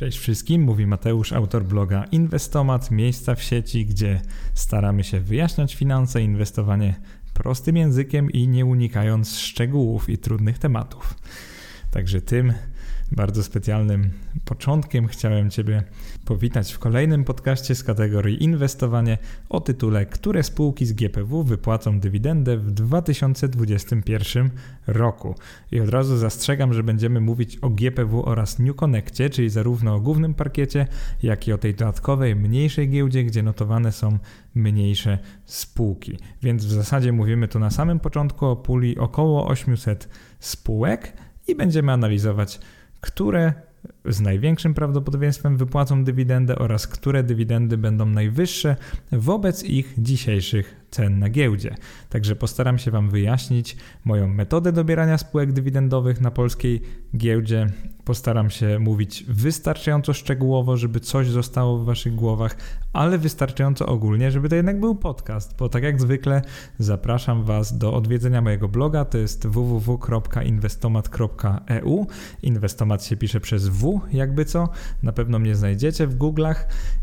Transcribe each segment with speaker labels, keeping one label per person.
Speaker 1: Cześć wszystkim, mówi Mateusz, autor bloga Inwestomat, miejsca w sieci, gdzie staramy się wyjaśniać finanse, inwestowanie prostym językiem i nie unikając szczegółów i trudnych tematów. Także tym bardzo specjalnym początkiem chciałem Ciebie powitać w kolejnym podcaście z kategorii Inwestowanie o tytule Które spółki z GPW wypłacą dywidendę w 2021 roku. I od razu zastrzegam, że będziemy mówić o GPW oraz New Connectie, czyli zarówno o głównym parkiecie, jak i o tej dodatkowej, mniejszej giełdzie, gdzie notowane są mniejsze spółki. Więc w zasadzie mówimy tu na samym początku o puli około 800 spółek i będziemy analizować które z największym prawdopodobieństwem wypłacą dywidendę oraz które dywidendy będą najwyższe wobec ich dzisiejszych cen na giełdzie. Także postaram się Wam wyjaśnić moją metodę dobierania spółek dywidendowych na polskiej giełdzie. Postaram się mówić wystarczająco szczegółowo, żeby coś zostało w Waszych głowach, ale wystarczająco ogólnie, żeby to jednak był podcast, bo tak jak zwykle zapraszam Was do odwiedzenia mojego bloga, to jest www.inwestomat.eu. Inwestomat się pisze przez W, jakby co, na pewno mnie znajdziecie w Google'ach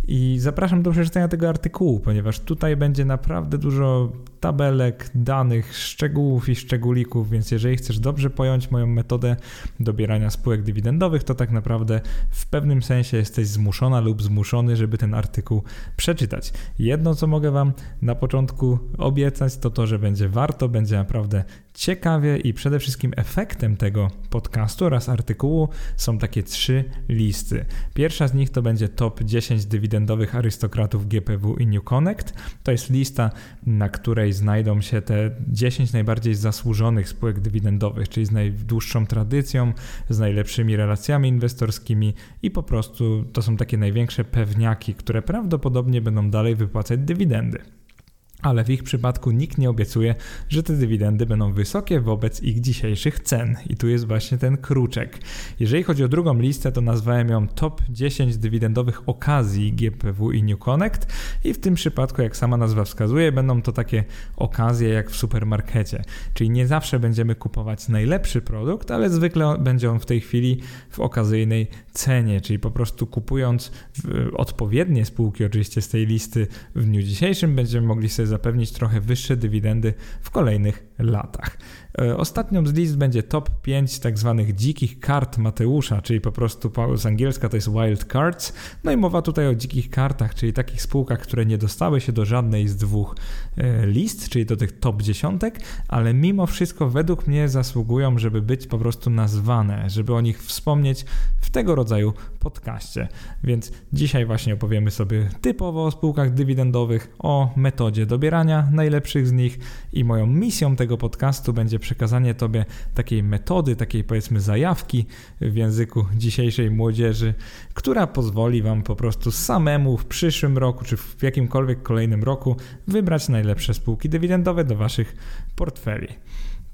Speaker 1: i zapraszam do przeczytania tego artykułu, ponieważ tutaj będzie naprawdę dużo dużo tabelek, danych, szczegółów i szczególików, więc jeżeli chcesz dobrze pojąć moją metodę dobierania spółek dywidendowych, to tak naprawdę w pewnym sensie jesteś zmuszona lub zmuszony, żeby ten artykuł przeczytać. Jedno, co mogę Wam na początku obiecać, to to, że będzie warto, będzie naprawdę ciekawie i przede wszystkim efektem tego podcastu oraz artykułu są takie trzy listy. Pierwsza z nich to będzie top 10 dywidendowych arystokratów GPW i New Connect. To jest lista, na której znajdą się te 10 najbardziej zasłużonych spółek dywidendowych, czyli z najdłuższą tradycją, z najlepszymi relacjami inwestorskimi i po prostu to są takie największe pewniaki, które prawdopodobnie będą dalej wypłacać dywidendy ale w ich przypadku nikt nie obiecuje, że te dywidendy będą wysokie wobec ich dzisiejszych cen. I tu jest właśnie ten kruczek. Jeżeli chodzi o drugą listę, to nazwałem ją top 10 dywidendowych okazji GPW i New Connect i w tym przypadku, jak sama nazwa wskazuje, będą to takie okazje jak w supermarkecie. Czyli nie zawsze będziemy kupować najlepszy produkt, ale zwykle będzie on w tej chwili w okazyjnej cenie, czyli po prostu kupując odpowiednie spółki oczywiście z tej listy w dniu dzisiejszym będziemy mogli sobie zapewnić trochę wyższe dywidendy w kolejnych latach. E, ostatnią z list będzie top 5 tak zwanych dzikich kart Mateusza, czyli po prostu z angielska to jest wild cards. No i mowa tutaj o dzikich kartach, czyli takich spółkach, które nie dostały się do żadnej z dwóch e, list, czyli do tych top dziesiątek, ale mimo wszystko według mnie zasługują, żeby być po prostu nazwane, żeby o nich wspomnieć w tego rodzaju podcaście. Więc dzisiaj właśnie opowiemy sobie typowo o spółkach dywidendowych, o metodzie dobierania najlepszych z nich i moją misją tego podcastu będzie przekazanie Tobie takiej metody, takiej powiedzmy zajawki w języku dzisiejszej młodzieży, która pozwoli Wam po prostu samemu w przyszłym roku czy w jakimkolwiek kolejnym roku wybrać najlepsze spółki dywidendowe do Waszych portfeli.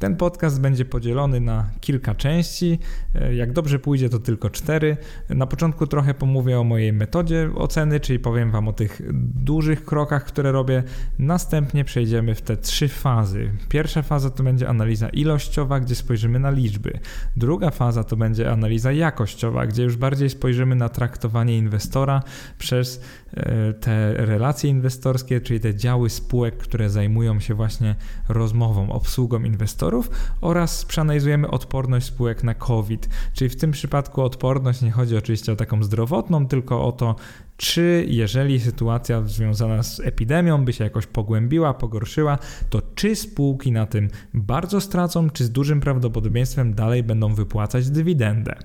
Speaker 1: Ten podcast będzie podzielony na kilka części. E, jak dobrze pójdzie, to tylko cztery. Na początku trochę pomówię o mojej metodzie oceny, czyli powiem Wam o tych dużych krokach, które robię. Następnie przejdziemy w te trzy fazy. Pierwsza faza to będzie analiza ilościowa, gdzie spojrzymy na liczby. Druga faza to będzie analiza jakościowa, gdzie już bardziej spojrzymy na traktowanie inwestora przez e, te relacje inwestorskie, czyli te działy spółek, które zajmują się właśnie rozmową, obsługą inwestorów oraz przeanalizujemy odporność spółek na COVID. Czyli w tym przypadku odporność nie chodzi oczywiście o taką zdrowotną, tylko o to, czy jeżeli sytuacja związana z epidemią by się jakoś pogłębiła, pogorszyła, to czy spółki na tym bardzo stracą, czy z dużym prawdopodobieństwem dalej będą wypłacać dywidendę.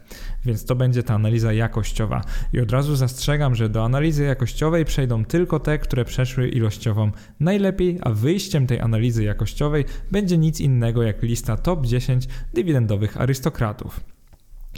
Speaker 1: Więc to będzie ta analiza jakościowa. I od razu zastrzegam, że do analizy jakościowej przejdą tylko te, które przeszły ilościową najlepiej, a wyjściem tej analizy jakościowej będzie nic innego jak lista top 10 dywidendowych arystokratów.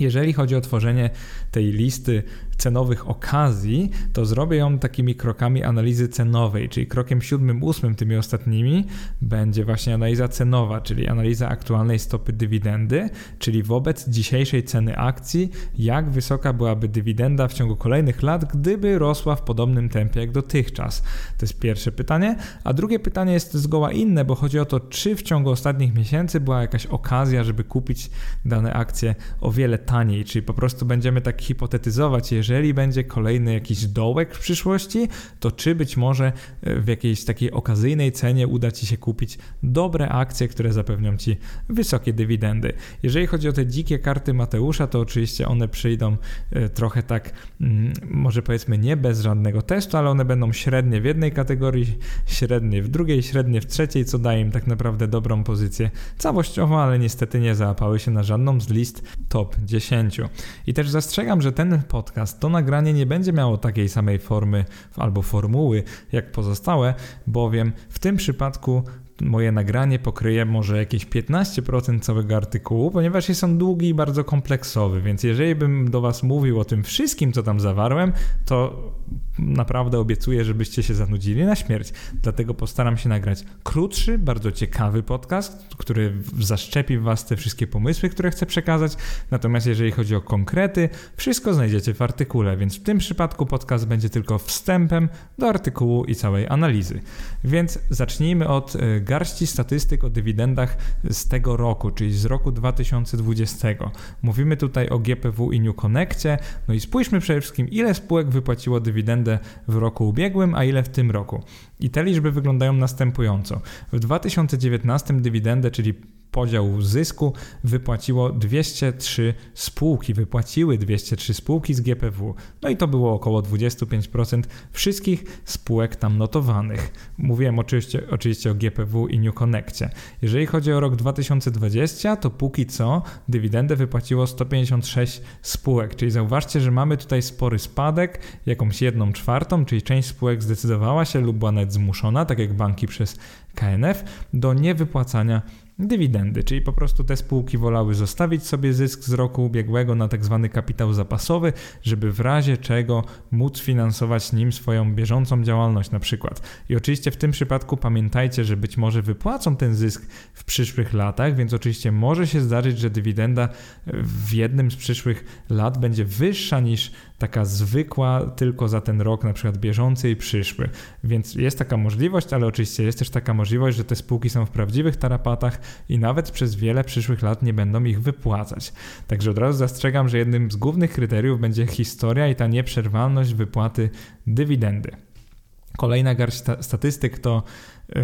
Speaker 1: Jeżeli chodzi o tworzenie tej listy cenowych okazji, to zrobię ją takimi krokami analizy cenowej, czyli krokiem siódmym, ósmym, tymi ostatnimi, będzie właśnie analiza cenowa, czyli analiza aktualnej stopy dywidendy, czyli wobec dzisiejszej ceny akcji, jak wysoka byłaby dywidenda w ciągu kolejnych lat, gdyby rosła w podobnym tempie jak dotychczas. To jest pierwsze pytanie. A drugie pytanie jest zgoła inne, bo chodzi o to, czy w ciągu ostatnich miesięcy była jakaś okazja, żeby kupić dane akcje o wiele taniej, czyli po prostu będziemy tak hipotetyzować, jeżeli jeżeli będzie kolejny jakiś dołek w przyszłości, to czy być może e, w jakiejś takiej okazyjnej cenie uda Ci się kupić dobre akcje, które zapewnią Ci wysokie dywidendy. Jeżeli chodzi o te dzikie karty Mateusza, to oczywiście one przyjdą e, trochę tak, mm, może powiedzmy nie bez żadnego testu, ale one będą średnie w jednej kategorii, średnie w drugiej, średnie w trzeciej, co daje im tak naprawdę dobrą pozycję całościowo, ale niestety nie załapały się na żadną z list top 10. I też zastrzegam, że ten podcast, to nagranie nie będzie miało takiej samej formy albo formuły jak pozostałe, bowiem w tym przypadku moje nagranie pokryje może jakieś 15% całego artykułu, ponieważ jest on długi i bardzo kompleksowy, więc jeżeli bym do Was mówił o tym wszystkim, co tam zawarłem, to naprawdę obiecuję, żebyście się zanudzili na śmierć. Dlatego postaram się nagrać krótszy, bardzo ciekawy podcast, który zaszczepi w Was te wszystkie pomysły, które chcę przekazać. Natomiast jeżeli chodzi o konkrety, wszystko znajdziecie w artykule, więc w tym przypadku podcast będzie tylko wstępem do artykułu i całej analizy. Więc zacznijmy od e, garści statystyk o dywidendach z tego roku, czyli z roku 2020. Mówimy tutaj o GPW i New Connectie. No i spójrzmy przede wszystkim, ile spółek wypłaciło dywidendę w roku ubiegłym, a ile w tym roku. I te liczby wyglądają następująco. W 2019 dywidendę, czyli podział zysku wypłaciło 203 spółki, wypłaciły 203 spółki z GPW. No i to było około 25% wszystkich spółek tam notowanych. Mówiłem oczywiście, oczywiście o GPW i New Connectie. Jeżeli chodzi o rok 2020, to póki co dywidendę wypłaciło 156 spółek, czyli zauważcie, że mamy tutaj spory spadek, jakąś jedną czwartą, czyli część spółek zdecydowała się lub była nawet zmuszona, tak jak banki przez KNF, do niewypłacania dywidendy, czyli po prostu te spółki wolały zostawić sobie zysk z roku ubiegłego na tak zwany kapitał zapasowy, żeby w razie czego móc finansować nim swoją bieżącą działalność na przykład. I oczywiście w tym przypadku pamiętajcie, że być może wypłacą ten zysk w przyszłych latach, więc oczywiście może się zdarzyć, że dywidenda w jednym z przyszłych lat będzie wyższa niż taka zwykła tylko za ten rok, na przykład bieżący i przyszły. Więc jest taka możliwość, ale oczywiście jest też taka możliwość, że te spółki są w prawdziwych tarapatach i nawet przez wiele przyszłych lat nie będą ich wypłacać. Także od razu zastrzegam, że jednym z głównych kryteriów będzie historia i ta nieprzerwalność wypłaty dywidendy. Kolejna garść statystyk to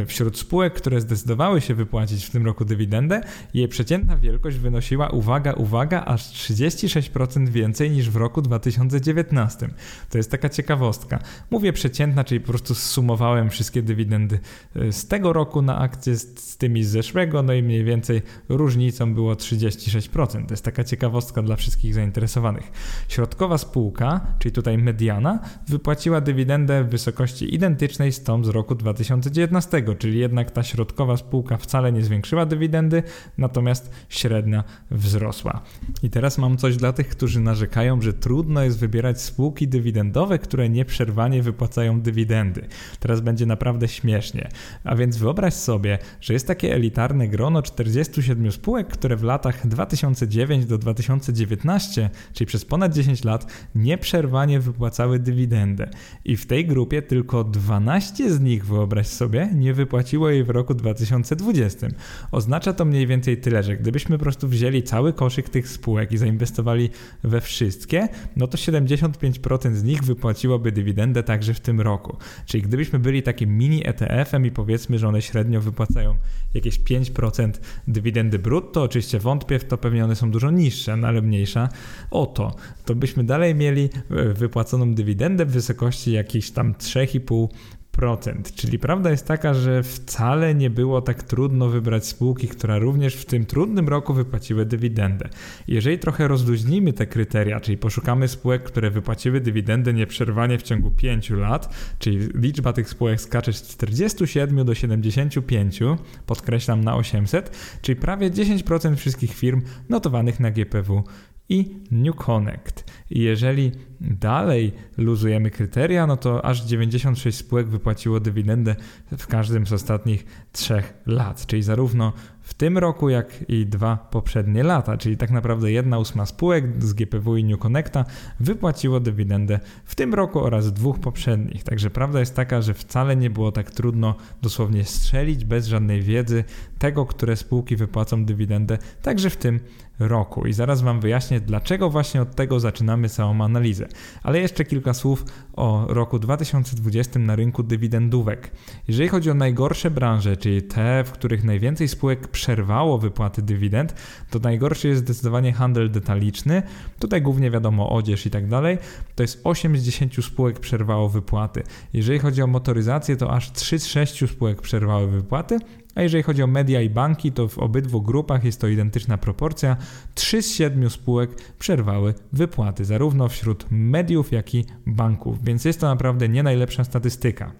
Speaker 1: wśród spółek, które zdecydowały się wypłacić w tym roku dywidendę, jej przeciętna wielkość wynosiła, uwaga, uwaga, aż 36% więcej niż w roku 2019. To jest taka ciekawostka. Mówię przeciętna, czyli po prostu zsumowałem wszystkie dywidendy e, z tego roku na akcje z, z tymi z zeszłego, no i mniej więcej różnicą było 36%. To jest taka ciekawostka dla wszystkich zainteresowanych. Środkowa spółka, czyli tutaj mediana, wypłaciła dywidendę w wysokości identycznej z tą z roku 2019 czyli jednak ta środkowa spółka wcale nie zwiększyła dywidendy, natomiast średnia wzrosła. I teraz mam coś dla tych, którzy narzekają, że trudno jest wybierać spółki dywidendowe, które nieprzerwanie wypłacają dywidendy. Teraz będzie naprawdę śmiesznie. A więc wyobraź sobie, że jest takie elitarne grono 47 spółek, które w latach 2009 do 2019, czyli przez ponad 10 lat, nieprzerwanie wypłacały dywidendę. I w tej grupie tylko 12 z nich, wyobraź sobie, nie nie wypłaciło jej w roku 2020. Oznacza to mniej więcej tyle, że gdybyśmy po prostu wzięli cały koszyk tych spółek i zainwestowali we wszystkie, no to 75% z nich wypłaciłoby dywidendę także w tym roku. Czyli gdybyśmy byli takim mini ETF-em i powiedzmy, że one średnio wypłacają jakieś 5% dywidendy brutto, oczywiście wątpię w to, pewnie one są dużo niższe, no ale mniejsza, oto, to byśmy dalej mieli e, wypłaconą dywidendę w wysokości jakichś tam 3,5 Czyli prawda jest taka, że wcale nie było tak trudno wybrać spółki, która również w tym trudnym roku wypłaciły dywidendę. Jeżeli trochę rozluźnimy te kryteria, czyli poszukamy spółek, które wypłaciły dywidendę nieprzerwanie w ciągu 5 lat, czyli liczba tych spółek skacze z 47 do 75, podkreślam na 800, czyli prawie 10% wszystkich firm notowanych na GPW i New Connect. Jeżeli dalej luzujemy kryteria, no to aż 96 spółek wypłaciło dywidendę w każdym z ostatnich trzech lat, czyli zarówno w tym roku, jak i dwa poprzednie lata, czyli tak naprawdę jedna ósma spółek z GPW i New Connecta wypłaciło dywidendę w tym roku oraz dwóch poprzednich. Także prawda jest taka, że wcale nie było tak trudno dosłownie strzelić bez żadnej wiedzy tego, które spółki wypłacą dywidendę, także w tym roku. I zaraz Wam wyjaśnię, dlaczego właśnie od tego zaczynamy całą analizę. Ale jeszcze kilka słów o roku 2020 na rynku dywidendówek. Jeżeli chodzi o najgorsze branże, czyli te, w których najwięcej spółek przerwało wypłaty dywidend, to najgorszy jest zdecydowanie handel detaliczny. Tutaj głównie wiadomo odzież i tak dalej. To jest 8 z 10 spółek przerwało wypłaty. Jeżeli chodzi o motoryzację, to aż 3 z 6 spółek przerwały wypłaty, a jeżeli chodzi o media i banki, to w obydwu grupach jest to identyczna proporcja. 3 z 7 spółek przerwały wypłaty, zarówno wśród mediów, jak i banków, więc jest to naprawdę nie najlepsza statystyka.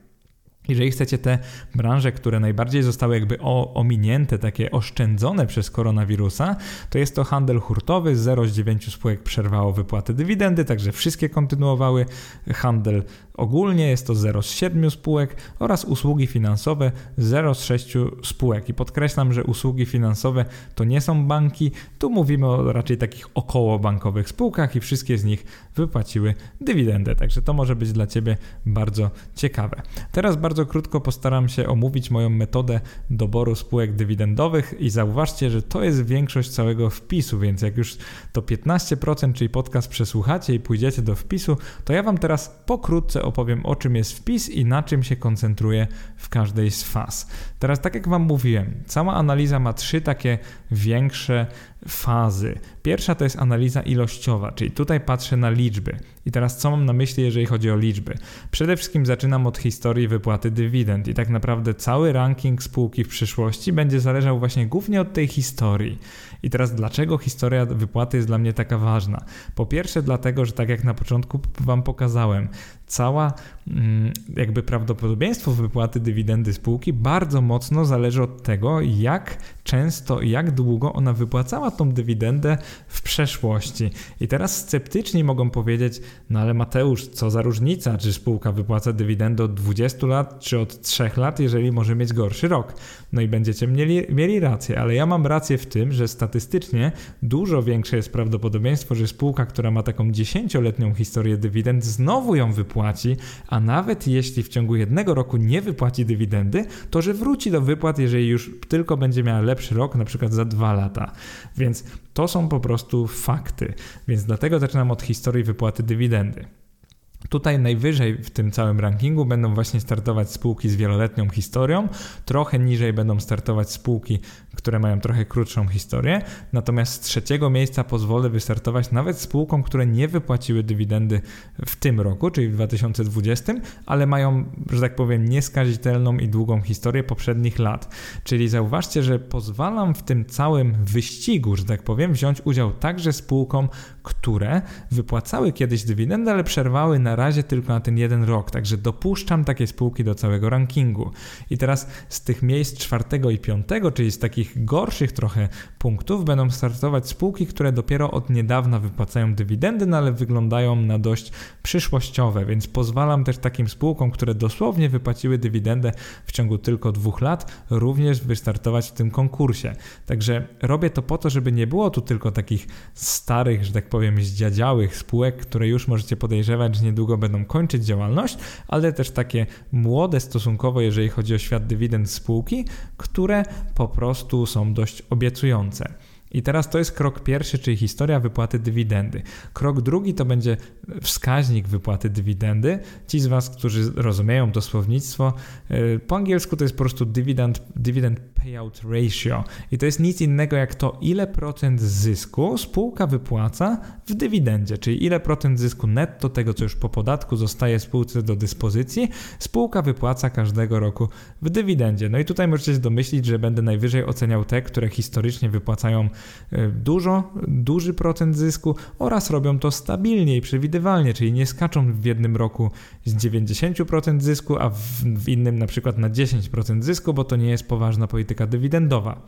Speaker 1: Jeżeli chcecie te branże, które najbardziej zostały jakby ominięte, takie oszczędzone przez koronawirusa, to jest to handel hurtowy. 0 z 9 spółek przerwało wypłaty dywidendy, także wszystkie kontynuowały. Handel ogólnie jest to 0 z 7 spółek oraz usługi finansowe 0 z 6 spółek. I podkreślam, że usługi finansowe to nie są banki, tu mówimy o raczej takich okołobankowych spółkach i wszystkie z nich wypłaciły dywidendę. Także to może być dla Ciebie bardzo ciekawe. Teraz bardzo krótko postaram się omówić moją metodę doboru spółek dywidendowych i zauważcie, że to jest większość całego wpisu, więc jak już to 15%, czyli podcast przesłuchacie i pójdziecie do wpisu, to ja Wam teraz pokrótce opowiem o czym jest wpis i na czym się koncentruję w każdej z faz. Teraz tak jak Wam mówiłem, cała analiza ma trzy takie większe fazy. Pierwsza to jest analiza ilościowa, czyli tutaj patrzę na liczby. I teraz co mam na myśli, jeżeli chodzi o liczby? Przede wszystkim zaczynam od historii wypłaty dywidend i tak naprawdę cały ranking spółki w przyszłości będzie zależał właśnie głównie od tej historii. I teraz dlaczego historia wypłaty jest dla mnie taka ważna? Po pierwsze dlatego, że tak jak na początku wam pokazałem, cała jakby prawdopodobieństwo wypłaty dywidendy spółki bardzo mocno zależy od tego, jak często i jak długo ona wypłacała tą dywidendę w przeszłości. I teraz sceptyczni mogą powiedzieć, no ale Mateusz, co za różnica, czy spółka wypłaca dywidendę od 20 lat, czy od 3 lat, jeżeli może mieć gorszy rok. No i będziecie mieli, mieli rację, ale ja mam rację w tym, że statystycznie dużo większe jest prawdopodobieństwo, że spółka, która ma taką 10-letnią historię dywidend, znowu ją wypłaci, a nawet jeśli w ciągu jednego roku nie wypłaci dywidendy, to że wróci do wypłat, jeżeli już tylko będzie miała lepszy rok, na przykład za dwa lata. Więc to są po prostu fakty. Więc dlatego zaczynam od historii wypłaty dywidendy. Tutaj najwyżej w tym całym rankingu będą właśnie startować spółki z wieloletnią historią, trochę niżej będą startować spółki, które mają trochę krótszą historię, natomiast z trzeciego miejsca pozwolę wystartować nawet spółkom, które nie wypłaciły dywidendy w tym roku, czyli w 2020, ale mają, że tak powiem, nieskazitelną i długą historię poprzednich lat. Czyli zauważcie, że pozwalam w tym całym wyścigu, że tak powiem, wziąć udział także spółkom, które wypłacały kiedyś dywidendy, ale przerwały na razie tylko na ten jeden rok, także dopuszczam takie spółki do całego rankingu. I teraz z tych miejsc czwartego i piątego, czyli z takich gorszych trochę punktów, będą startować spółki, które dopiero od niedawna wypłacają dywidendy, no ale wyglądają na dość przyszłościowe, więc pozwalam też takim spółkom, które dosłownie wypłaciły dywidendę w ciągu tylko dwóch lat, również wystartować w tym konkursie. Także robię to po to, żeby nie było tu tylko takich starych, że tak powiem, zdziadziałych spółek, które już możecie podejrzewać, że niedługo niedługo będą kończyć działalność, ale też takie młode stosunkowo, jeżeli chodzi o świat dywidend spółki, które po prostu są dość obiecujące. I teraz to jest krok pierwszy, czyli historia wypłaty dywidendy. Krok drugi to będzie wskaźnik wypłaty dywidendy. Ci z Was, którzy rozumieją to słownictwo, y, po angielsku to jest po prostu dividend, dividend payout ratio. I to jest nic innego jak to, ile procent zysku spółka wypłaca w dywidendzie, czyli ile procent zysku netto tego, co już po podatku zostaje spółce do dyspozycji, spółka wypłaca każdego roku w dywidendzie. No i tutaj możecie się domyślić, że będę najwyżej oceniał te, które historycznie wypłacają y, dużo, duży procent zysku oraz robią to stabilnie i przewidywalnie, czyli nie skaczą w jednym roku z 90% zysku, a w, w innym na przykład na 10% zysku, bo to nie jest poważna polityka dywidendowa.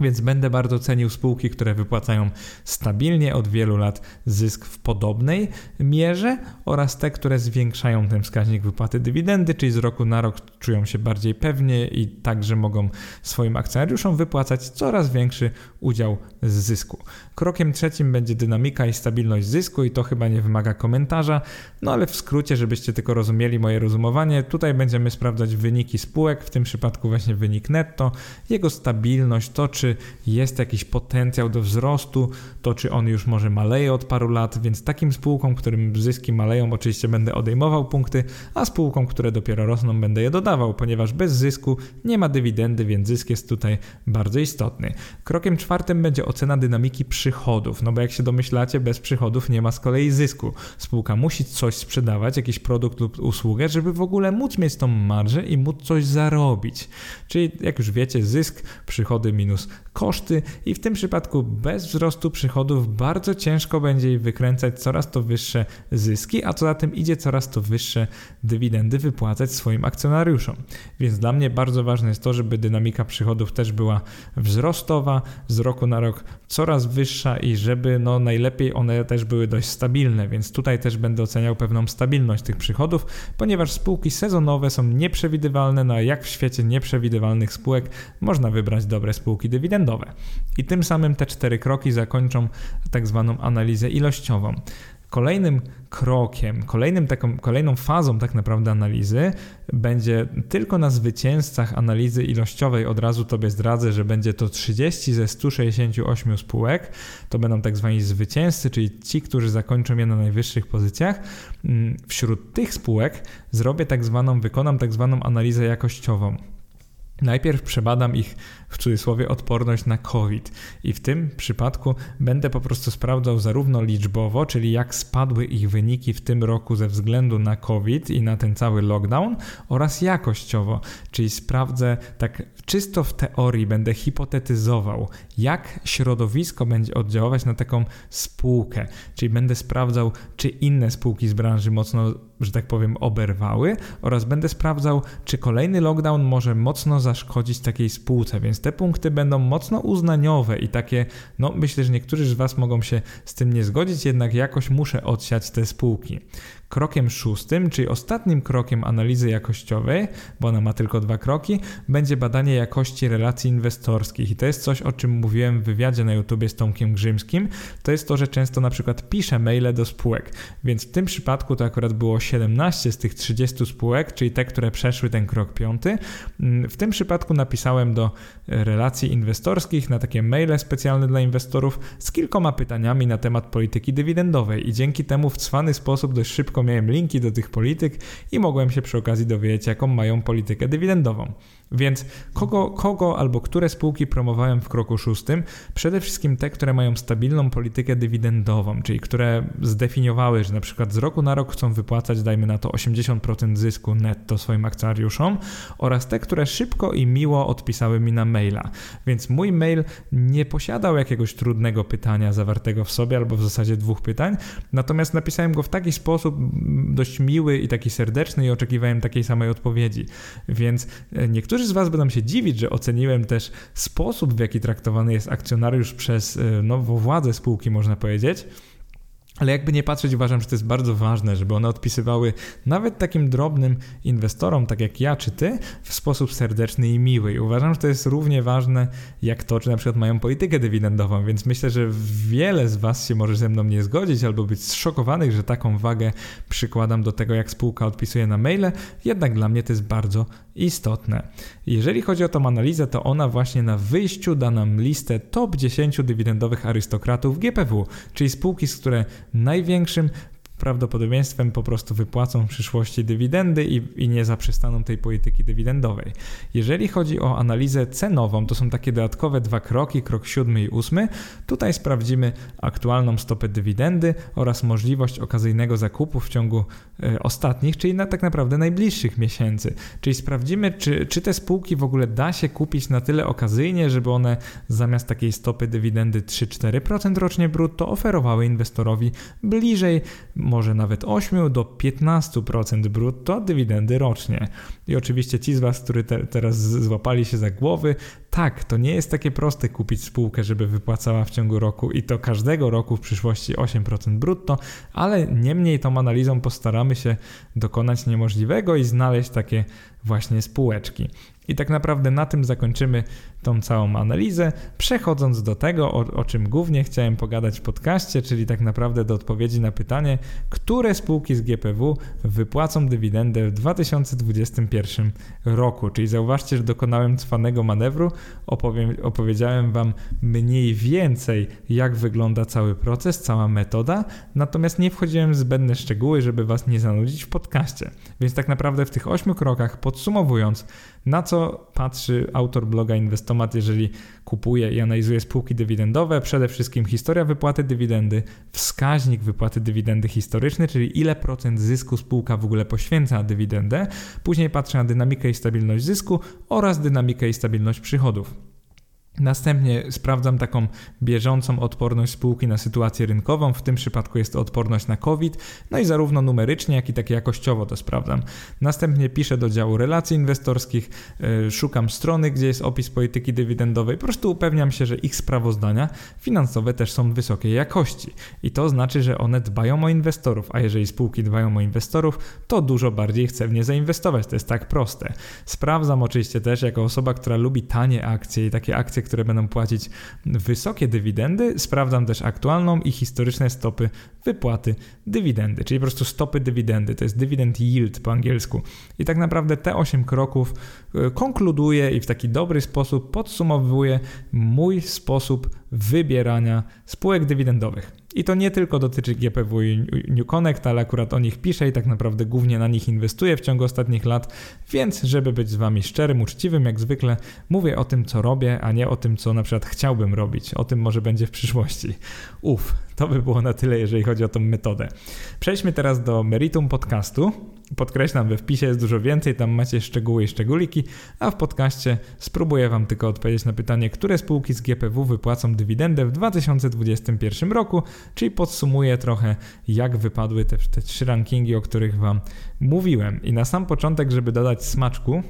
Speaker 1: Więc będę bardzo cenił spółki, które wypłacają stabilnie od wielu lat zysk w podobnej mierze oraz te, które zwiększają ten wskaźnik wypłaty dywidendy, czyli z roku na rok czują się bardziej pewnie i także mogą swoim akcjonariuszom wypłacać coraz większy udział z zysku. Krokiem trzecim będzie dynamika i stabilność zysku i to chyba nie wymaga komentarza, no ale w skrócie, żebyście tylko rozumieli moje rozumowanie, tutaj będziemy sprawdzać wyniki spółek, w tym przypadku właśnie wynik netto, jego stabilność, to czy jest jakiś potencjał do wzrostu, to czy on już może maleje od paru lat, więc takim spółkom, którym zyski maleją, oczywiście będę odejmował punkty, a spółkom, które dopiero rosną, będę je dodawał, ponieważ bez zysku nie ma dywidendy, więc zysk jest tutaj bardzo istotny. Krokiem czwartym będzie ocena dynamiki przychodów, no bo jak się domyślacie, bez przychodów nie ma z kolei zysku. Spółka musi coś sprzedawać, jakiś produkt lub usługę, żeby w ogóle móc mieć tą marżę i móc coś zarobić. Czyli jak już wiecie, zysk, przychody minus koszty i w tym przypadku bez wzrostu przychodów bardzo ciężko będzie jej wykręcać coraz to wyższe zyski, a co za tym idzie coraz to wyższe dywidendy wypłacać swoim akcjonariuszom. Więc dla mnie bardzo ważne jest to, żeby dynamika przychodów też była wzrostowa, z roku na rok coraz wyższa i żeby no najlepiej one też były dość stabilne, więc tutaj też będę oceniał pewną stabilność tych przychodów, ponieważ spółki sezonowe są nieprzewidywalne, no a jak w świecie nieprzewidywalnych spółek można wybrać dobre spółki dywidendowe. I tym samym te cztery kroki zakończą tak zwaną analizę ilościową. Kolejnym krokiem, kolejnym taką, kolejną fazą tak naprawdę analizy będzie tylko na zwycięzcach analizy ilościowej. Od razu Tobie zdradzę, że będzie to 30 ze 168 spółek. To będą tak zwani zwycięzcy, czyli ci, którzy zakończą je na najwyższych pozycjach. Mm, wśród tych spółek zrobię tak zwaną, wykonam tak zwaną analizę jakościową. Najpierw przebadam ich w cudzysłowie odporność na COVID. I w tym przypadku będę po prostu sprawdzał zarówno liczbowo, czyli jak spadły ich wyniki w tym roku ze względu na COVID i na ten cały lockdown oraz jakościowo, czyli sprawdzę tak czysto w teorii, będę hipotetyzował, jak środowisko będzie oddziaływać na taką spółkę, czyli będę sprawdzał, czy inne spółki z branży mocno że tak powiem, oberwały oraz będę sprawdzał, czy kolejny lockdown może mocno zaszkodzić takiej spółce, więc te punkty będą mocno uznaniowe i takie, no myślę, że niektórzy z Was mogą się z tym nie zgodzić, jednak jakoś muszę odsiać te spółki. Krokiem szóstym, czyli ostatnim krokiem analizy jakościowej, bo ona ma tylko dwa kroki, będzie badanie jakości relacji inwestorskich. I to jest coś, o czym mówiłem w wywiadzie na YouTubie z Tomkiem Grzymskim. To jest to, że często na przykład piszę maile do spółek. Więc w tym przypadku to akurat było 17 z tych 30 spółek, czyli te, które przeszły ten krok piąty. Mm, w tym przypadku napisałem do relacji inwestorskich na takie maile specjalne dla inwestorów z kilkoma pytaniami na temat polityki dywidendowej i dzięki temu w cwany sposób dość szybko miałem linki do tych polityk i mogłem się przy okazji dowiedzieć, jaką mają politykę dywidendową. Więc kogo, kogo albo które spółki promowałem w kroku szóstym? Przede wszystkim te, które mają stabilną politykę dywidendową, czyli które zdefiniowały, że na przykład z roku na rok chcą wypłacać, dajmy na to 80% zysku netto swoim akcjonariuszom oraz te, które szybko i miło odpisały mi na maila. Więc mój mail nie posiadał jakiegoś trudnego pytania zawartego w sobie albo w zasadzie dwóch pytań, natomiast napisałem go w taki sposób dość miły i taki serdeczny i oczekiwałem takiej samej odpowiedzi. Więc e, niektórzy z Was będą się dziwić, że oceniłem też sposób, w jaki traktowany jest akcjonariusz przez e, no, władzę spółki, można powiedzieć. Ale jakby nie patrzeć, uważam, że to jest bardzo ważne, żeby one odpisywały nawet takim drobnym inwestorom, tak jak ja czy ty, w sposób serdeczny i miły. I uważam, że to jest równie ważne jak to, czy na przykład mają politykę dywidendową, więc myślę, że wiele z Was się może ze mną nie zgodzić albo być zszokowanych, że taką wagę przykładam do tego, jak spółka odpisuje na maile, jednak dla mnie to jest bardzo istotne. Jeżeli chodzi o tą analizę, to ona właśnie na wyjściu da nam listę top 10 dywidendowych arystokratów GPW, czyli spółki, z które największym prawdopodobieństwem po prostu wypłacą w przyszłości dywidendy i, i nie zaprzestaną tej polityki dywidendowej. Jeżeli chodzi o analizę cenową, to są takie dodatkowe dwa kroki, krok siódmy i ósmy. Tutaj sprawdzimy aktualną stopę dywidendy oraz możliwość okazyjnego zakupu w ciągu y, ostatnich, czyli na tak naprawdę najbliższych miesięcy. Czyli sprawdzimy, czy, czy te spółki w ogóle da się kupić na tyle okazyjnie, żeby one zamiast takiej stopy dywidendy 3-4% rocznie brutto oferowały inwestorowi bliżej może nawet 8 do 15% brutto dywidendy rocznie. I oczywiście ci z Was, którzy te, teraz złapali się za głowy, tak, to nie jest takie proste kupić spółkę, żeby wypłacała w ciągu roku i to każdego roku w przyszłości 8% brutto, ale niemniej tą analizą postaramy się dokonać niemożliwego i znaleźć takie właśnie spółeczki. I tak naprawdę na tym zakończymy tą całą analizę, przechodząc do tego, o, o, czym głównie chciałem pogadać w podcaście, czyli tak naprawdę do odpowiedzi na pytanie, które spółki z GPW wypłacą dywidendę w 2021 roku. Czyli zauważcie, że dokonałem cwanego manewru, opowiem, opowiedziałem Wam mniej więcej, jak wygląda cały proces, cała metoda, natomiast nie wchodziłem w zbędne szczegóły, żeby Was nie zanudzić w podcaście. Więc tak naprawdę w tych ośmiu krokach, podsumowując, na co patrzy autor bloga Inwestomat, jeżeli kupuje i analizuje spółki dywidendowe? Przede wszystkim historia wypłaty dywidendy, wskaźnik wypłaty dywidendy historyczny, czyli ile procent zysku spółka w ogóle poświęca na dywidendę. Później patrzy na dynamikę i stabilność zysku oraz dynamikę i stabilność przychodów. Następnie sprawdzam taką bieżącą odporność spółki na sytuację rynkową, w tym przypadku jest to odporność na COVID, no i zarówno numerycznie, jak i tak jakościowo to sprawdzam. Następnie piszę do działu relacji inwestorskich, yy, szukam strony, gdzie jest opis polityki dywidendowej, po prostu upewniam się, że ich sprawozdania finansowe też są wysokiej jakości. I to znaczy, że one dbają o inwestorów, a jeżeli spółki dbają o inwestorów, to dużo bardziej chcę w nie zainwestować. To jest tak proste. Sprawdzam oczywiście też, jako osoba, która lubi tanie akcje i takie akcje, które będą płacić wysokie dywidendy. Sprawdzam też aktualną i historyczne stopy wypłaty dywidendy, czyli po prostu stopy dywidendy. To jest dividend yield po angielsku. I tak naprawdę te 8 kroków e, konkluduję i w taki dobry sposób podsumowuję mój sposób wybierania spółek dywidendowych. I to nie tylko dotyczy GPW i New Connect, ale akurat o nich piszę i tak naprawdę głównie na nich inwestuję w ciągu ostatnich lat, więc żeby być z Wami szczerym, uczciwym, jak zwykle mówię o tym, co robię, a nie o tym, co na przykład chciałbym robić. O tym może będzie w przyszłości. Uf, to by było na tyle, jeżeli chodzi o tą metodę. Przejdźmy teraz do meritum podcastu. Podkreślam, we wpisie jest dużo więcej, tam macie szczegóły i szczególiki, a w podcaście spróbuję Wam tylko odpowiedzieć na pytanie, które spółki z GPW wypłacą dywidendę w 2021 roku, czyli podsumuję trochę, jak wypadły te, te trzy rankingi, o których Wam mówiłem. I na sam początek, żeby dodać smaczku,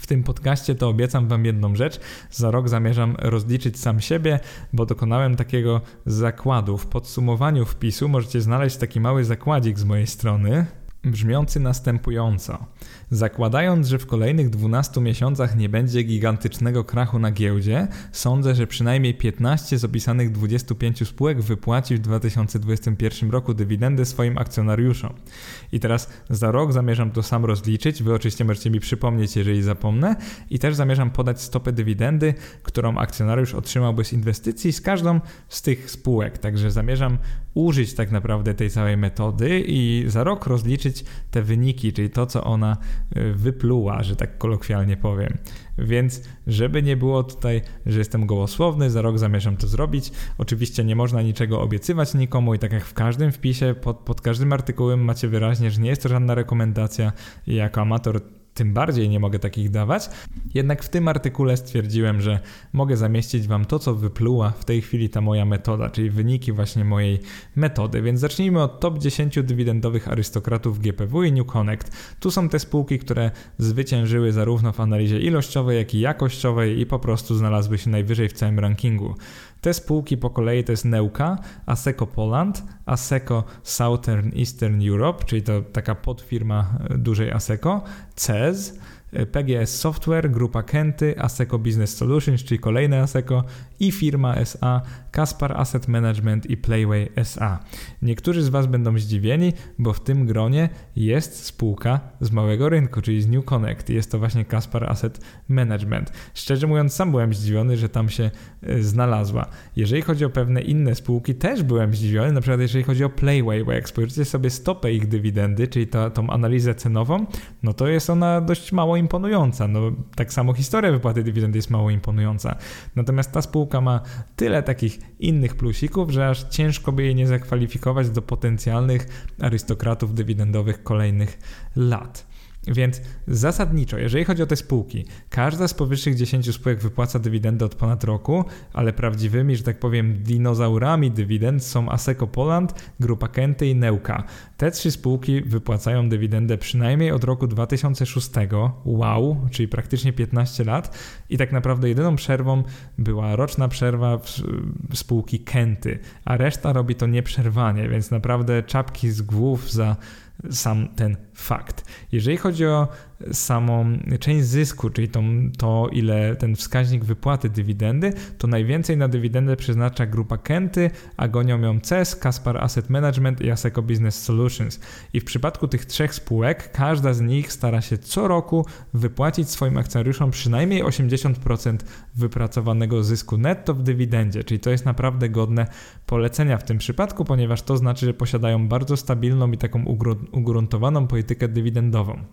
Speaker 1: w tym podcaście to obiecam Wam jedną rzecz. Za rok zamierzam rozliczyć sam siebie, bo dokonałem takiego zakładu. W podsumowaniu wpisu możecie znaleźć taki mały zakładzik z mojej strony, brzmiący następująco. Zakładając, że w kolejnych 12 miesiącach nie będzie gigantycznego krachu na giełdzie, sądzę, że przynajmniej 15 z opisanych 25 spółek wypłaci w 2021 roku dywidendę swoim akcjonariuszom. I teraz za rok zamierzam to sam rozliczyć. Wy oczywiście możecie mi przypomnieć, jeżeli zapomnę. I też zamierzam podać stopę dywidendy, którą akcjonariusz otrzymałby z inwestycji z każdą z tych spółek. Także zamierzam użyć tak naprawdę tej całej metody i za rok rozliczyć te wyniki, czyli to, co ona wypluła, że tak kolokwialnie powiem. Więc, żeby nie było tutaj, że jestem gołosłowny, za rok zamierzam to zrobić. Oczywiście nie można niczego obiecywać nikomu i tak jak w każdym wpisie, pod, pod każdym artykułem macie wyraźnie, że nie jest to żadna rekomendacja. Jako amator tym bardziej nie mogę takich dawać. Jednak w tym artykule stwierdziłem, że mogę zamieścić Wam to, co wypluła w tej chwili ta moja metoda, czyli wyniki właśnie mojej metody. Więc zacznijmy od top 10 dywidendowych arystokratów GPW i New Connect. Tu są te spółki, które zwyciężyły zarówno w analizie ilościowej, jak i jakościowej i po prostu znalazły się najwyżej w całym rankingu. Te spółki po kolei to jest Neuka, Aseco Poland, Aseco Southern Eastern Europe, czyli to taka podfirma e, dużej Aseco, CES, PGS Software, Grupa Kenty, Aseco Business Solutions, czyli kolejne Aseco i firma SA, Kaspar Asset Management i Playway SA. Niektórzy z Was będą zdziwieni, bo w tym gronie jest spółka z małego rynku, czyli z New Connect. Jest to właśnie Kaspar Asset Management. Szczerze mówiąc, sam byłem zdziwiony, że tam się e, znalazła. Jeżeli chodzi o pewne inne spółki, też byłem zdziwiony, na przykład jeżeli chodzi o Playway, bo jak spojrzycie sobie stopę ich dywidendy, czyli ta, tą analizę cenową, no to jest ona dość mało imponująca. No, tak samo historia wypłaty dywidendy jest mało imponująca. Natomiast ta spółka ma tyle takich innych plusików, że aż ciężko by jej nie zakwalifikować do potencjalnych arystokratów dywidendowych kolejnych lat. Więc zasadniczo, jeżeli chodzi o te spółki, każda z powyższych 10 spółek wypłaca dywidendę od ponad roku, ale prawdziwymi, że tak powiem, dinozaurami dywidend są Aseco Poland, Grupa Kenty i Neuka. Te trzy spółki wypłacają dywidendę przynajmniej od roku 2006, wow, czyli praktycznie 15 lat i tak naprawdę jedyną przerwą była roczna przerwa spółki Kenty, a reszta robi to nieprzerwanie, więc naprawdę czapki z głów za sam ten fakt. Jeżeli chodzi o samą część zysku, czyli tą, to ile ten wskaźnik wypłaty dywidendy, to najwięcej na dywidendę przeznacza grupa Kenty, a gonią ją CES, Kaspar Asset Management i Aseco Business Solutions. I w przypadku tych trzech spółek, każda z nich stara się co roku wypłacić swoim akcjonariuszom przynajmniej 80% wypracowanego zysku netto w dywidendzie, czyli to jest naprawdę godne polecenia w tym przypadku, ponieważ to znaczy, że posiadają bardzo stabilną i taką ugruntowaną politykę dywidendową.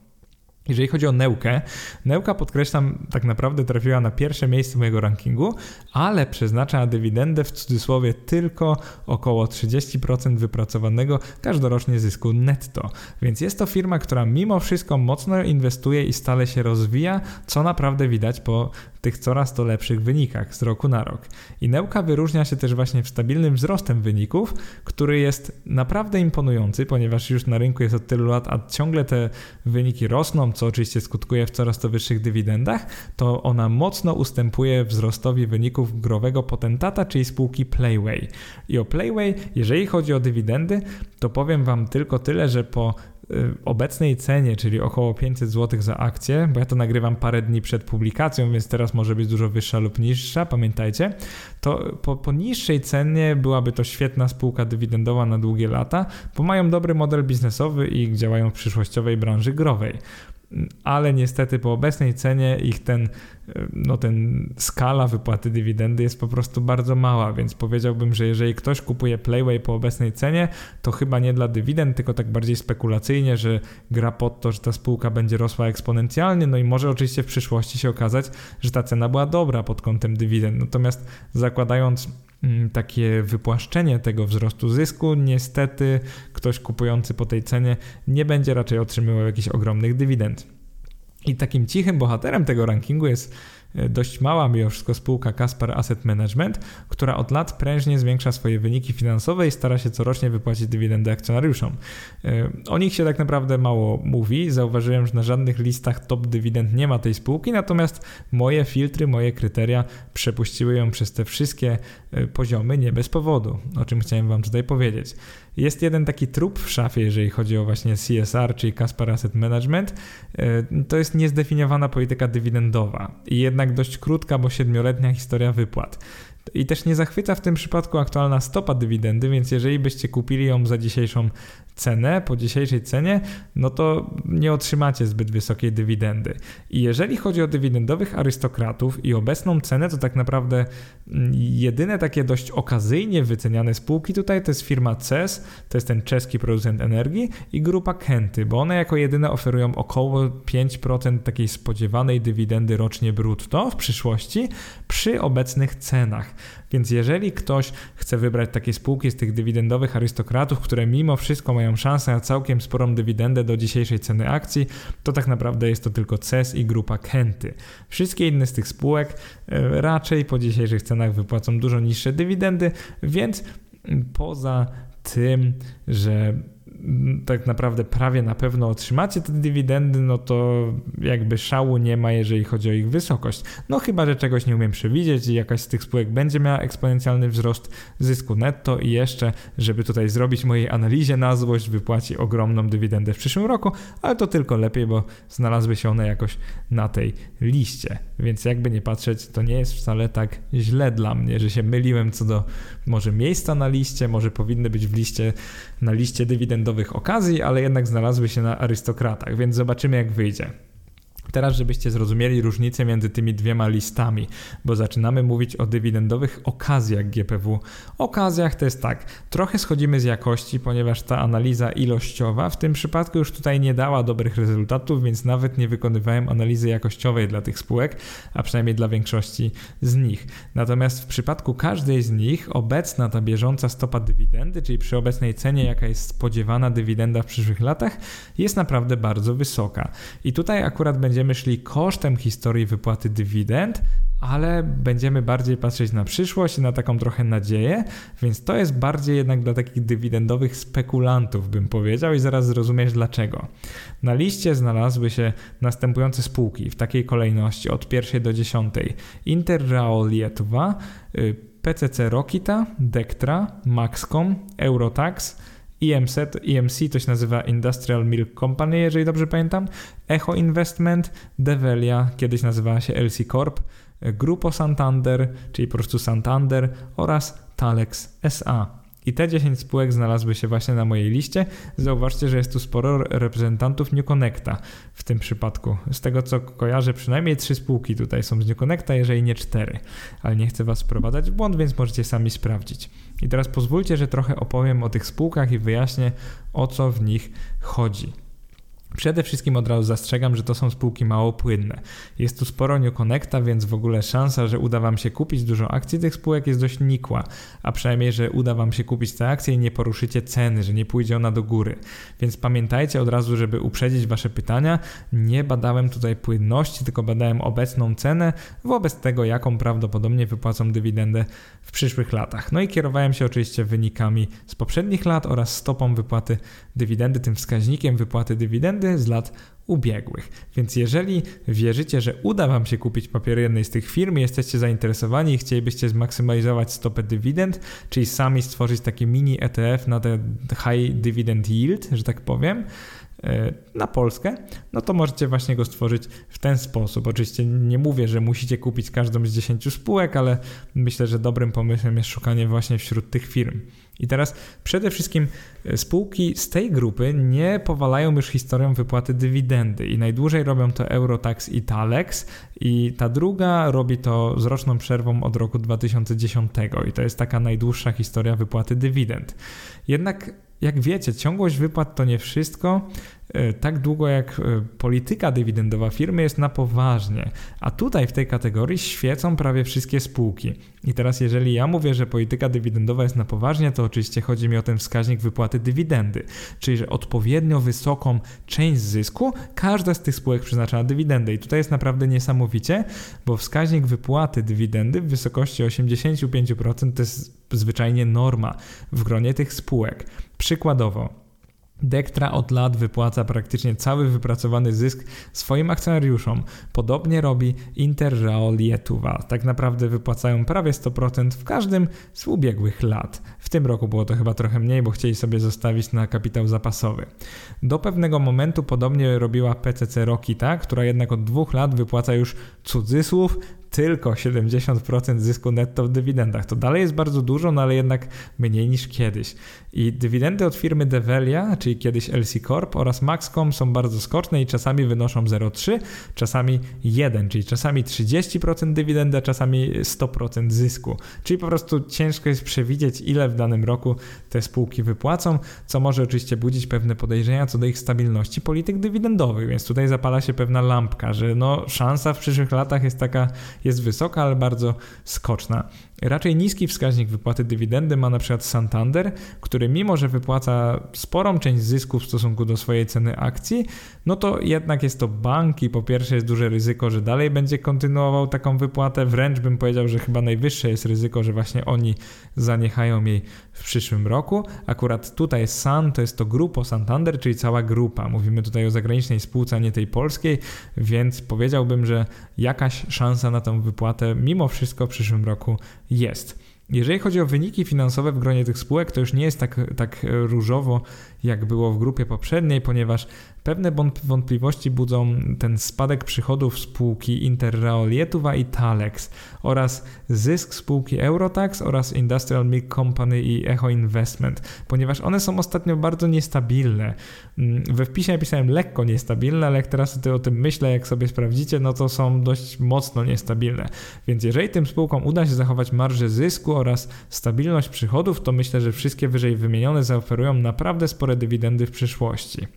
Speaker 1: Jeżeli chodzi o Neukę, Neuka podkreślam, tak naprawdę trafiła na pierwsze miejsce mojego rankingu, ale przeznacza na dywidendę w cudzysłowie tylko około 30% wypracowanego każdorocznie zysku netto. Więc jest to firma, która mimo wszystko mocno inwestuje i stale się rozwija, co naprawdę widać po tych coraz to lepszych wynikach z roku na rok. I Neuka wyróżnia się też właśnie stabilnym wzrostem wyników, który jest naprawdę imponujący, ponieważ już na rynku jest od tylu lat, a ciągle te wyniki rosną, co oczywiście skutkuje w coraz to wyższych dywidendach, to ona mocno ustępuje wzrostowi wyników growego potentata, czyli spółki Playway. I o Playway, jeżeli chodzi o dywidendy, to powiem Wam tylko tyle, że po obecnej cenie, czyli około 500 zł za akcję, bo ja to nagrywam parę dni przed publikacją, więc teraz może być dużo wyższa lub niższa, pamiętajcie, to po, po niższej cenie byłaby to świetna spółka dywidendowa na długie lata, bo mają dobry model biznesowy i działają w przyszłościowej branży growej. Ale niestety po obecnej cenie ich ten, no ten skala wypłaty dywidendy jest po prostu bardzo mała, więc powiedziałbym, że jeżeli ktoś kupuje Playway po obecnej cenie, to chyba nie dla dywidend, tylko tak bardziej spekulacyjnie, że gra pod to, że ta spółka będzie rosła eksponencjalnie, no i może oczywiście w przyszłości się okazać, że ta cena była dobra pod kątem dywidend. Natomiast zakładając Mm, takie wypłaszczenie tego wzrostu zysku, niestety ktoś kupujący po tej cenie nie będzie raczej otrzymywał jakichś ogromnych dywidend. I takim cichym bohaterem tego rankingu jest E, dość mała mimo wszystko spółka Kaspar Asset Management, która od lat prężnie zwiększa swoje wyniki finansowe i stara się corocznie wypłacić dywidendy akcjonariuszom. E, o nich się tak naprawdę mało mówi. Zauważyłem, że na żadnych listach top dywidend nie ma tej spółki, natomiast moje filtry, moje kryteria przepuściły ją przez te wszystkie e, poziomy nie bez powodu, o czym chciałem Wam tutaj powiedzieć. Jest jeden taki trup w szafie, jeżeli chodzi o właśnie CSR, czyli Caspar Asset Management. E, to jest niezdefiniowana polityka dywidendowa i jednak dość krótka, bo siedmioletnia historia wypłat. I też nie zachwyca w tym przypadku aktualna stopa dywidendy, więc jeżeli byście kupili ją za dzisiejszą cenę, po dzisiejszej cenie, no to nie otrzymacie zbyt wysokiej dywidendy. I jeżeli chodzi o dywidendowych arystokratów i obecną cenę, to tak naprawdę mm, jedyne takie dość okazyjnie wyceniane spółki tutaj to jest firma CES, to jest ten czeski producent energii i grupa Kenty, bo one jako jedyne oferują około 5% takiej spodziewanej dywidendy rocznie brutto w przyszłości przy obecnych cenach. Więc jeżeli ktoś chce wybrać takie spółki z tych dywidendowych arystokratów, które mimo wszystko mają szansę na całkiem sporą dywidendę do dzisiejszej ceny akcji, to tak naprawdę jest to tylko CES i grupa Kenty. Wszystkie inne z tych spółek e, raczej po dzisiejszych cenach wypłacą dużo niższe dywidendy, więc poza tym, że tak naprawdę prawie na pewno otrzymacie te dywidendy, no to jakby szału nie ma, jeżeli chodzi o ich wysokość. No chyba, że czegoś nie umiem przewidzieć i jakaś z tych spółek będzie miała eksponencjalny wzrost zysku netto i jeszcze, żeby tutaj zrobić mojej analizie na złość, wypłaci ogromną dywidendę w przyszłym roku, ale to tylko lepiej, bo znalazły się one jakoś na tej liście. Więc jakby nie patrzeć, to nie jest wcale tak źle dla mnie, że się myliłem co do może miejsca na liście, może powinny być w liście, na liście dywidendowej okazji, ale jednak znalazły się na arystokratach, więc zobaczymy jak wyjdzie. Teraz, żebyście zrozumieli różnicę między tymi dwiema listami, bo zaczynamy mówić o dywidendowych okazjach GPW. Okazjach to jest tak, trochę schodzimy z jakości, ponieważ ta analiza ilościowa w tym przypadku już tutaj nie dała dobrych rezultatów, więc nawet nie wykonywałem analizy jakościowej dla tych spółek, a przynajmniej dla większości z nich. Natomiast w przypadku każdej z nich obecna ta bieżąca stopa dywidendy, czyli przy obecnej cenie, jaka jest spodziewana dywidenda w przyszłych latach, jest naprawdę bardzo wysoka. I tutaj akurat będzie będziemy szli kosztem historii wypłaty dywidend, ale będziemy bardziej patrzeć na przyszłość i na taką trochę nadzieję, więc to jest bardziej jednak dla takich dywidendowych spekulantów, bym powiedział, i zaraz zrozumiesz dlaczego. Na liście znalazły się następujące spółki w takiej kolejności od pierwszej do dziesiątej: Interrail Lietuva, y, PCC Rokita, Dektra, Maxcom, Eurotax, EMC, EMC to się nazywa Industrial Milk Company, jeżeli dobrze pamiętam, Echo Investment, Develia, kiedyś nazywała się LC Corp, Grupo Santander, czyli po prostu Santander oraz Talex SA. I te 10 spółek znalazły się właśnie na mojej liście. Zauważcie, że jest tu sporo reprezentantów New Connecta w tym przypadku. Z tego co kojarzę, przynajmniej 3 spółki tutaj są z New Connecta, jeżeli nie 4. Ale nie chcę Was wprowadzać w błąd, więc możecie sami sprawdzić. I teraz pozwólcie, że trochę opowiem o tych spółkach i wyjaśnię, o co w nich chodzi. Przede wszystkim od razu zastrzegam, że to są spółki mało płynne. Jest tu sporo New Connecta, więc w ogóle szansa, że uda Wam się kupić dużo akcji tych spółek jest dość nikła, a przynajmniej, że uda Wam się kupić te akcje i nie poruszycie ceny, że nie pójdzie ona do góry. Więc pamiętajcie od razu, żeby uprzedzić Wasze pytania, nie badałem tutaj płynności, tylko badałem obecną cenę wobec tego, jaką prawdopodobnie wypłacą dywidendę w przyszłych latach. No i kierowałem się oczywiście wynikami z poprzednich lat oraz stopą wypłaty dywidendy, tym wskaźnikiem wypłaty dywidendy z lat ubiegłych. Więc jeżeli wierzycie, że uda Wam się kupić papiery jednej z tych firm, jesteście zainteresowani i chcielibyście zmaksymalizować stopę dywidend, czyli sami stworzyć taki mini ETF na ten high dividend yield, że tak powiem, e, na Polskę, no to możecie właśnie go stworzyć w ten sposób. Oczywiście nie mówię, że musicie kupić każdą z 10 spółek, ale myślę, że dobrym pomysłem jest szukanie właśnie wśród tych firm. I teraz przede wszystkim e, spółki z tej grupy nie powalają już historią wypłaty dywidendy. I najdłużej robią to Eurotax i Talex. I ta druga robi to z roczną przerwą od roku 2010 i to jest taka najdłuższa historia wypłaty dywidend. Jednak jak wiecie, ciągłość wypłat to nie wszystko. E, tak długo jak e, polityka dywidendowa firmy jest na poważnie, a tutaj w tej kategorii świecą prawie wszystkie spółki. I teraz, jeżeli ja mówię, że polityka dywidendowa jest na poważnie, to oczywiście chodzi mi o ten wskaźnik wypłaty dywidendy, czyli że odpowiednio wysoką część zysku każda z tych spółek przeznacza na dywidendę. I tutaj jest naprawdę niesamowicie, bo wskaźnik wypłaty dywidendy w wysokości 85% to jest zwyczajnie norma w gronie tych spółek. Przykładowo, Dektra od lat wypłaca praktycznie cały wypracowany zysk swoim akcjonariuszom. Podobnie robi Interrail Lietuva. Tak naprawdę wypłacają prawie 100% w każdym z ubiegłych lat. W tym roku było to chyba trochę mniej, bo chcieli sobie zostawić na kapitał zapasowy. Do pewnego momentu podobnie robiła PCC Rokita, która jednak od dwóch lat wypłaca już cudzysłów tylko 70% zysku netto w dywidendach. To dalej jest bardzo dużo, no ale jednak mniej niż kiedyś. I dywidendy od firmy Develia, czyli kiedyś LC Corp oraz Maxcom są bardzo skoczne i czasami wynoszą 0,3, czasami 1, czyli czasami 30% dywidendy, a czasami 100% zysku. Czyli po prostu ciężko jest przewidzieć, ile w danym roku te spółki wypłacą, co może oczywiście budzić pewne podejrzenia co do ich stabilności polityk dywidendowych, więc tutaj zapala się pewna lampka, że no szansa w przyszłych latach jest taka, jest wysoka, ale bardzo skoczna. Raczej niski wskaźnik wypłaty dywidendy ma na przykład Santander, który mimo, że wypłaca sporą część zysku w stosunku do swojej ceny akcji, no to jednak jest to bank i po pierwsze jest duże ryzyko, że dalej będzie kontynuował taką wypłatę, wręcz bym powiedział, że chyba najwyższe jest ryzyko, że właśnie oni zaniechają jej w przyszłym roku. Akurat tutaj San to jest to Grupo Santander, czyli cała grupa. Mówimy tutaj o zagranicznej spółce, a nie tej polskiej, więc powiedziałbym, że jakaś szansa na tą wypłatę mimo wszystko w przyszłym roku jest. Jeżeli chodzi o wyniki finansowe w gronie tych spółek, to już nie jest tak, tak różowo, jak było w grupie poprzedniej, ponieważ Pewne wątpliwości budzą ten spadek przychodów spółki Interraolietuwa i Talex oraz zysk spółki Eurotax oraz Industrial Milk Company i Echo Investment, ponieważ one są ostatnio bardzo niestabilne. Mm, we wpisie napisałem lekko niestabilne, ale jak teraz o tym myślę, jak sobie sprawdzicie, no to są dość mocno niestabilne. Więc jeżeli tym spółkom uda się zachować marżę zysku oraz stabilność przychodów, to myślę, że wszystkie wyżej wymienione zaoferują naprawdę spore dywidendy w przyszłości.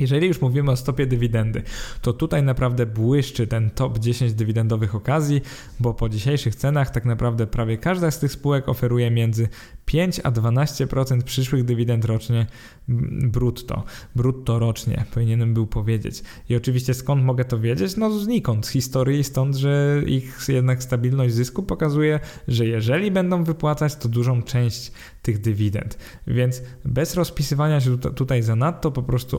Speaker 1: Jeżeli już mówimy o stopie dywidendy, to tutaj naprawdę błyszczy ten top 10 dywidendowych okazji, bo po dzisiejszych cenach tak naprawdę prawie każda z tych spółek oferuje między 5 a 12% przyszłych dywidend rocznie brutto. Brutto rocznie, powinienem był powiedzieć. I oczywiście skąd mogę to wiedzieć? No znikąd, z historii, stąd, że ich jednak stabilność zysku pokazuje, że jeżeli będą wypłacać, to dużą część tych dywidend. Więc bez rozpisywania się tutaj za nadto, po prostu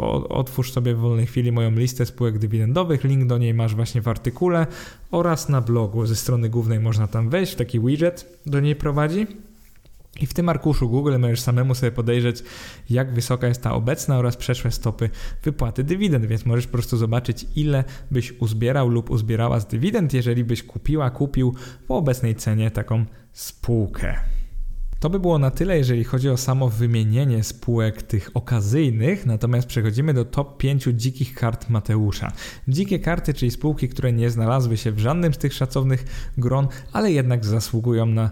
Speaker 1: otwórz sobie w wolnej chwili moją listę spółek dywidendowych, link do niej masz właśnie w artykule oraz na blogu. Ze strony głównej można tam wejść, taki widget do niej prowadzi. I w tym arkuszu Google możesz samemu sobie podejrzeć, jak wysoka jest ta obecna oraz przeszłe stopy wypłaty dywidend, więc możesz po prostu zobaczyć, ile byś uzbierał lub uzbierała z dywidend, jeżeli byś kupiła, kupił po obecnej cenie taką spółkę. To by było na tyle, jeżeli chodzi o samo wymienienie spółek tych okazyjnych, natomiast przechodzimy do top 5 dzikich kart Mateusza. Dzikie karty, czyli spółki, które nie znalazły się w żadnym z tych szacownych gron, ale jednak zasługują na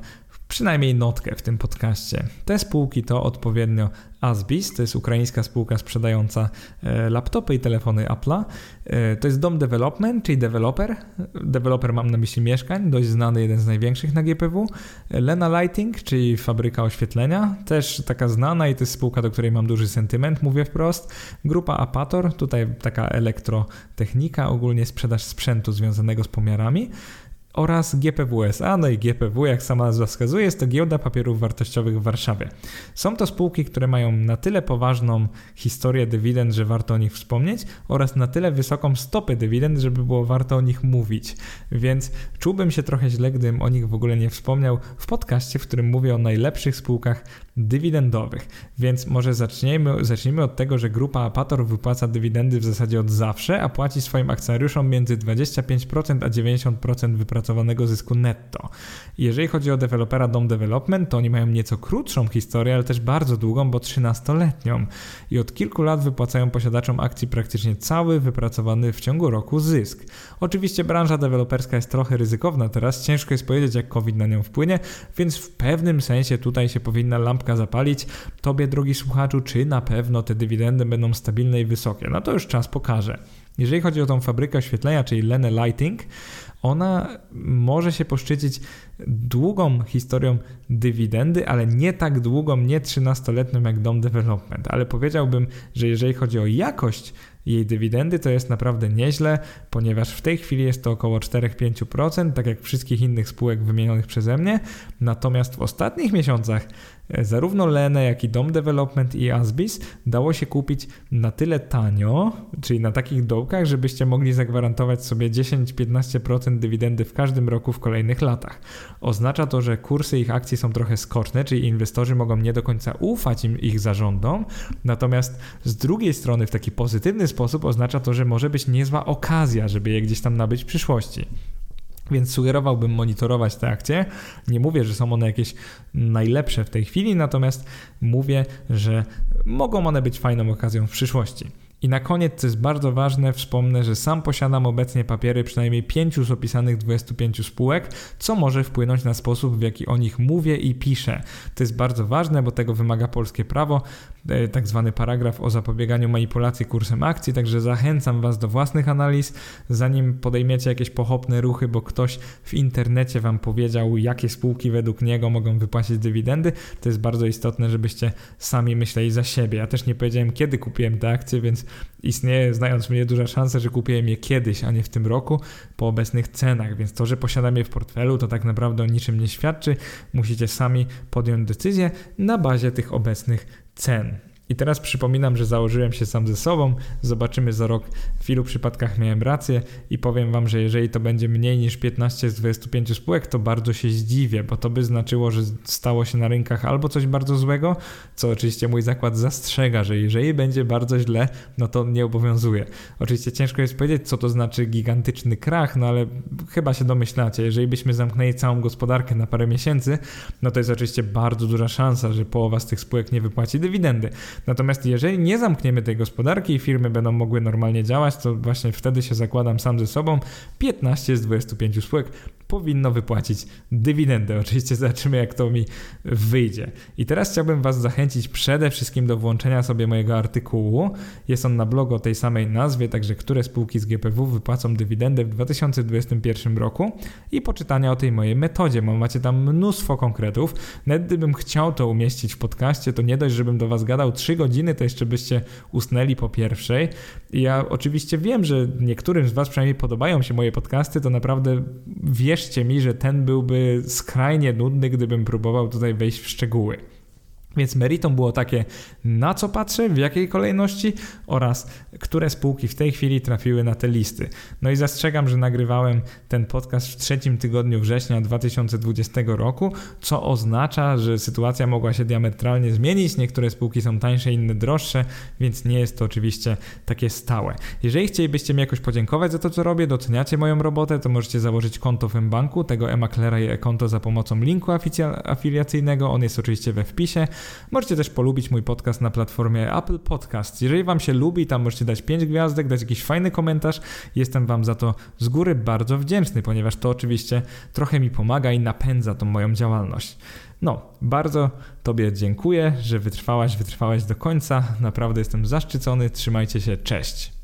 Speaker 1: przynajmniej notkę w tym podcaście. Te spółki to odpowiednio Asbis, to jest ukraińska spółka sprzedająca e, laptopy i telefony Apple'a. E, to jest Dom Development, czyli developer. Developer mam na myśli mieszkań, dość znany, jeden z największych na GPW. Lena Lighting, czyli fabryka oświetlenia, też taka znana i to jest spółka, do której mam duży sentyment, mówię wprost. Grupa Apator, tutaj taka elektrotechnika, ogólnie sprzedaż sprzętu związanego z pomiarami oraz GPWSA, no i GPW, jak sama nazwa wskazuje, jest to giełda papierów wartościowych w Warszawie. Są to spółki, które mają na tyle poważną historię dywidend, że warto o nich wspomnieć oraz na tyle wysoką stopę dywidend, żeby było warto o nich mówić. Więc czułbym się trochę źle, gdybym o nich w ogóle nie wspomniał w podcaście, w którym mówię o najlepszych spółkach dywidendowych. Więc może zacznijmy, zacznijmy od tego, że grupa Apator wypłaca dywidendy w zasadzie od zawsze, a płaci swoim akcjonariuszom między 25% a 90% wypracowanego zysku netto. Jeżeli chodzi o dewelopera Dom Development, to oni mają nieco krótszą historię, ale też bardzo długą, bo 13-letnią. I od kilku lat wypłacają posiadaczom akcji praktycznie cały wypracowany w ciągu roku zysk. Oczywiście branża deweloperska jest trochę ryzykowna teraz, ciężko jest powiedzieć, jak COVID na nią wpłynie, więc w pewnym sensie tutaj się powinna lampka zapalić. Tobie, drogi słuchaczu, czy na pewno te dywidendy będą stabilne i wysokie? No to już czas pokaże. Jeżeli chodzi o tą fabrykę oświetlenia, czyli Lene Lighting, ona może się poszczycić długą historią dywidendy, ale nie tak długą, nie 13-letnią jak Dom Development. Ale powiedziałbym, że jeżeli chodzi o jakość jej dywidendy, to jest naprawdę nieźle, ponieważ w tej chwili jest to około 4-5%, tak jak wszystkich innych spółek wymienionych przeze mnie. Natomiast w ostatnich miesiącach zarówno Lene, jak i Dom Development i Asbis dało się kupić na tyle tanio, czyli na takich dołkach, żebyście mogli zagwarantować sobie 10-15% dywidendy w każdym roku w kolejnych latach. Oznacza to, że kursy ich akcji są trochę skoczne, czyli inwestorzy mogą nie do końca ufać im ich zarządom, natomiast z drugiej strony w taki pozytywny sposób oznacza to, że może być niezła okazja, żeby je gdzieś tam nabyć w przyszłości. Więc sugerowałbym monitorować te akcje. Nie mówię, że są one jakieś najlepsze w tej chwili, natomiast mówię, że mogą one być fajną okazją w przyszłości. I na koniec, co jest bardzo ważne, wspomnę, że sam posiadam obecnie papiery przynajmniej 5 z opisanych 25 spółek, co może wpłynąć na sposób, w jaki o nich mówię i piszę. To jest bardzo ważne, bo tego wymaga polskie prawo, tak zwany paragraf o zapobieganiu manipulacji kursem akcji, także zachęcam Was do własnych analiz, zanim podejmiecie jakieś pochopne ruchy, bo ktoś w internecie Wam powiedział, jakie spółki według niego mogą wypłacić dywidendy. To jest bardzo istotne, żebyście sami myśleli za siebie. Ja też nie powiedziałem, kiedy kupiłem te akcje, więc istnieje, znając mnie, duża szansa, że kupiłem je kiedyś, a nie w tym roku, po obecnych cenach, więc to, że posiadam je w portfelu, to tak naprawdę o niczym nie świadczy. Musicie sami podjąć decyzję na bazie tych obecnych cen. I teraz przypominam, że założyłem się sam ze sobą. Zobaczymy za rok, w ilu przypadkach miałem rację i powiem Wam, że jeżeli to będzie mniej niż 15 z 25 spółek, to bardzo się zdziwię, bo to by znaczyło, że stało się na rynkach albo coś bardzo złego, co oczywiście mój zakład zastrzega, że jeżeli będzie bardzo źle, no to nie obowiązuje. Oczywiście ciężko jest powiedzieć, co to znaczy gigantyczny krach, no ale chyba się domyślacie. Jeżeli byśmy zamknęli całą gospodarkę na parę miesięcy, no to jest oczywiście bardzo duża szansa, że połowa z tych spółek nie wypłaci dywidendy. Natomiast jeżeli nie zamkniemy tej gospodarki i firmy będą mogły normalnie działać, to właśnie wtedy się zakładam sam ze sobą 15 z 25 spółek powinno wypłacić dywidendę. Oczywiście zobaczymy, jak to mi wyjdzie. I teraz chciałbym Was zachęcić przede wszystkim do włączenia sobie mojego artykułu. Jest on na blogu o tej samej nazwie, także które spółki z GPW wypłacą dywidendę w 2021 roku i poczytania o tej mojej metodzie, bo macie tam mnóstwo konkretów. Nawet gdybym chciał to umieścić w podcaście, to nie dość, żebym do Was gadał 3 godziny, to jeszcze byście usnęli po pierwszej. Ja oczywiście wiem, że niektórym z Was przynajmniej podobają się moje podcasty, to naprawdę wierzcie mi, że ten byłby skrajnie nudny, gdybym próbował tutaj wejść w szczegóły. Więc meritum było takie, na co patrzę, w jakiej kolejności oraz które spółki w tej chwili trafiły na te listy. No i zastrzegam, że nagrywałem ten podcast w trzecim tygodniu września 2020 roku, co oznacza, że sytuacja mogła się diametralnie zmienić. Niektóre spółki są tańsze, inne droższe, więc nie jest to oczywiście takie stałe. Jeżeli chcielibyście mi jakoś podziękować za to, co robię, doceniacie moją robotę, to możecie założyć konto w mBanku, tego e-maklera i e-konto za pomocą linku afiliacyjnego. On jest oczywiście we wpisie. Możecie też polubić mój podcast na platformie Apple Podcast. Jeżeli Wam się lubi, tam możecie dać 5 gwiazdek, dać jakiś fajny komentarz. Jestem Wam za to z góry bardzo wdzięczny, ponieważ to oczywiście trochę mi pomaga i napędza tą moją działalność. No, bardzo Tobie dziękuję, że wytrwałaś, wytrwałaś do końca. Naprawdę jestem zaszczycony. Trzymajcie się, cześć.